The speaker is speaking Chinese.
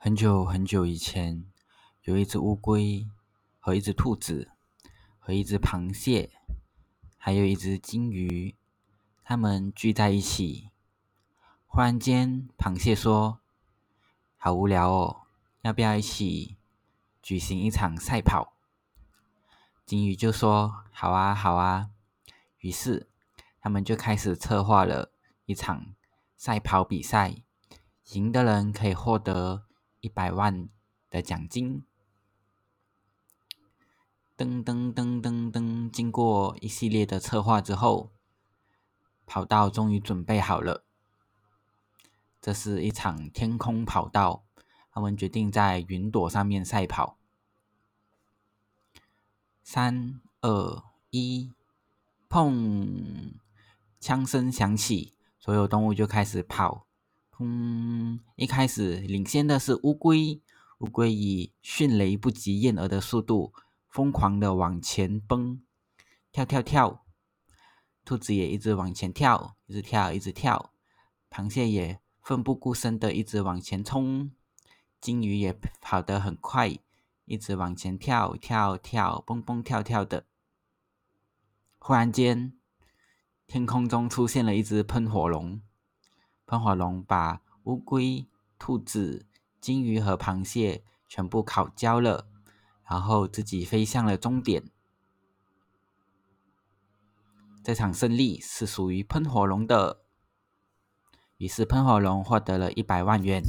很久很久以前，有一只乌龟和一只兔子，和一只螃蟹，还有一只金鱼，它们聚在一起。忽然间，螃蟹说：“好无聊哦，要不要一起举行一场赛跑？”金鱼就说：“好啊，好啊。”于是，他们就开始策划了一场赛跑比赛，赢的人可以获得。一百万的奖金，噔噔噔噔噔！经过一系列的策划之后，跑道终于准备好了。这是一场天空跑道，他们决定在云朵上面赛跑。三二一，砰！枪声响起，所有动物就开始跑。嗯，一开始领先的是乌龟，乌龟以迅雷不及掩耳的速度疯狂的往前奔，跳跳跳。兔子也一直往前跳，一直跳，一直跳。螃蟹也奋不顾身的一直往前冲，金鱼也跑得很快，一直往前跳跳跳，蹦蹦跳跳的。忽然间，天空中出现了一只喷火龙。喷火龙把乌龟、兔子、金鱼和螃蟹全部烤焦了，然后自己飞向了终点。这场胜利是属于喷火龙的，于是喷火龙获得了一百万元。